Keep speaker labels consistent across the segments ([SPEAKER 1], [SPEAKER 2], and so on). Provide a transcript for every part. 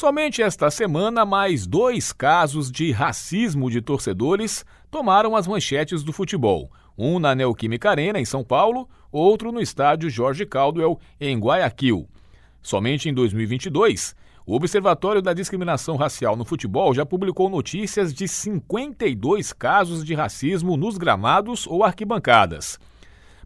[SPEAKER 1] Somente esta semana, mais dois casos de racismo de torcedores tomaram as manchetes do futebol. Um na Neoquímica Arena, em São Paulo, outro no estádio Jorge Caldwell, em Guayaquil. Somente em 2022, o Observatório da Discriminação Racial no Futebol já publicou notícias de 52 casos de racismo nos gramados ou arquibancadas.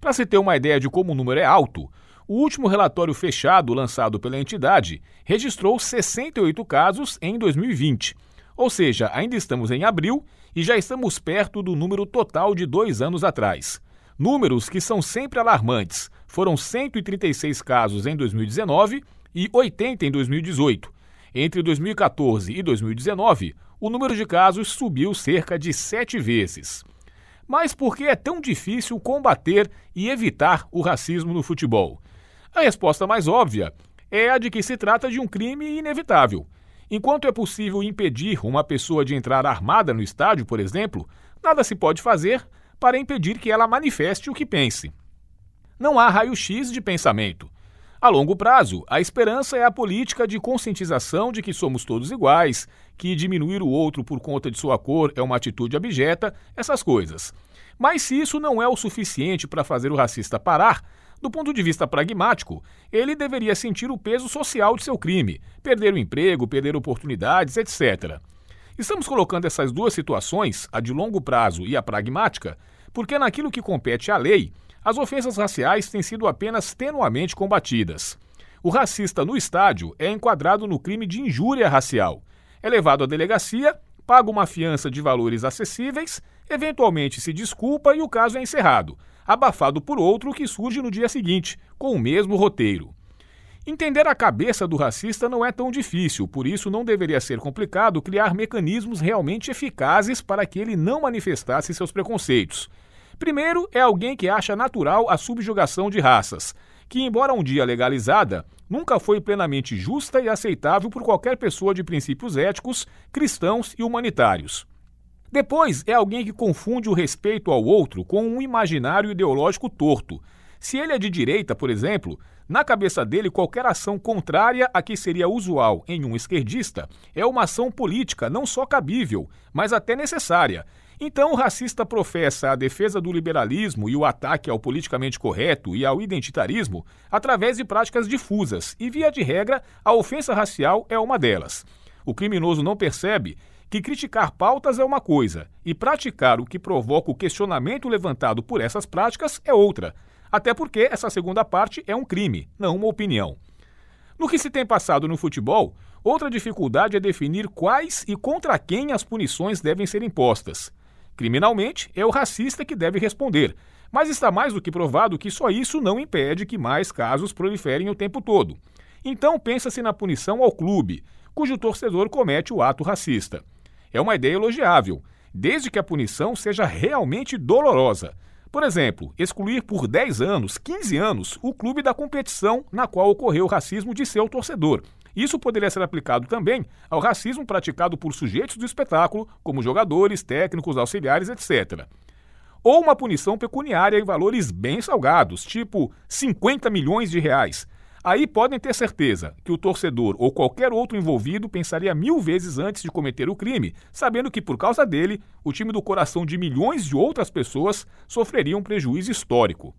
[SPEAKER 1] Para se ter uma ideia de como o número é alto, o último relatório fechado lançado pela entidade registrou 68 casos em 2020. Ou seja, ainda estamos em abril e já estamos perto do número total de dois anos atrás. Números que são sempre alarmantes. Foram 136 casos em 2019 e 80 em 2018. Entre 2014 e 2019, o número de casos subiu cerca de sete vezes. Mas por que é tão difícil combater e evitar o racismo no futebol? A resposta mais óbvia é a de que se trata de um crime inevitável. Enquanto é possível impedir uma pessoa de entrar armada no estádio, por exemplo, nada se pode fazer para impedir que ela manifeste o que pense. Não há raio-x de pensamento. A longo prazo, a esperança é a política de conscientização de que somos todos iguais, que diminuir o outro por conta de sua cor é uma atitude abjeta, essas coisas. Mas se isso não é o suficiente para fazer o racista parar, do ponto de vista pragmático, ele deveria sentir o peso social de seu crime, perder o emprego, perder oportunidades, etc. Estamos colocando essas duas situações, a de longo prazo e a pragmática, porque naquilo que compete à lei, as ofensas raciais têm sido apenas tenuamente combatidas. O racista no estádio é enquadrado no crime de injúria racial. É levado à delegacia, paga uma fiança de valores acessíveis, eventualmente se desculpa e o caso é encerrado abafado por outro que surge no dia seguinte, com o mesmo roteiro. Entender a cabeça do racista não é tão difícil, por isso não deveria ser complicado criar mecanismos realmente eficazes para que ele não manifestasse seus preconceitos. Primeiro, é alguém que acha natural a subjugação de raças, que, embora um dia legalizada, nunca foi plenamente justa e aceitável por qualquer pessoa de princípios éticos, cristãos e humanitários. Depois, é alguém que confunde o respeito ao outro com um imaginário ideológico torto. Se ele é de direita, por exemplo, na cabeça dele, qualquer ação contrária a que seria usual em um esquerdista é uma ação política não só cabível, mas até necessária. Então, o racista professa a defesa do liberalismo e o ataque ao politicamente correto e ao identitarismo através de práticas difusas, e, via de regra, a ofensa racial é uma delas. O criminoso não percebe que criticar pautas é uma coisa e praticar o que provoca o questionamento levantado por essas práticas é outra. Até porque essa segunda parte é um crime, não uma opinião. No que se tem passado no futebol, outra dificuldade é definir quais e contra quem as punições devem ser impostas. Criminalmente, é o racista que deve responder, mas está mais do que provado que só isso não impede que mais casos proliferem o tempo todo. Então pensa-se na punição ao clube, cujo torcedor comete o ato racista. É uma ideia elogiável, desde que a punição seja realmente dolorosa. Por exemplo, excluir por 10 anos, 15 anos, o clube da competição na qual ocorreu o racismo de seu torcedor. Isso poderia ser aplicado também ao racismo praticado por sujeitos do espetáculo, como jogadores, técnicos, auxiliares, etc. Ou uma punição pecuniária em valores bem salgados, tipo 50 milhões de reais, Aí podem ter certeza que o torcedor ou qualquer outro envolvido pensaria mil vezes antes de cometer o crime, sabendo que por causa dele, o time do coração de milhões de outras pessoas sofreria um prejuízo histórico.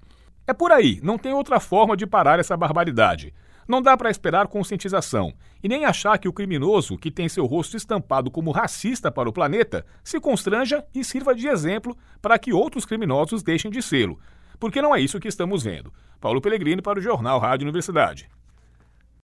[SPEAKER 1] É por aí, não tem outra forma de parar essa barbaridade. Não dá para esperar conscientização e nem achar que o criminoso, que tem seu rosto estampado como racista para o planeta, se constranja e sirva de exemplo para que outros criminosos deixem de sê-lo. Porque não é isso que estamos vendo. Paulo Pellegrini para o Jornal Rádio Universidade.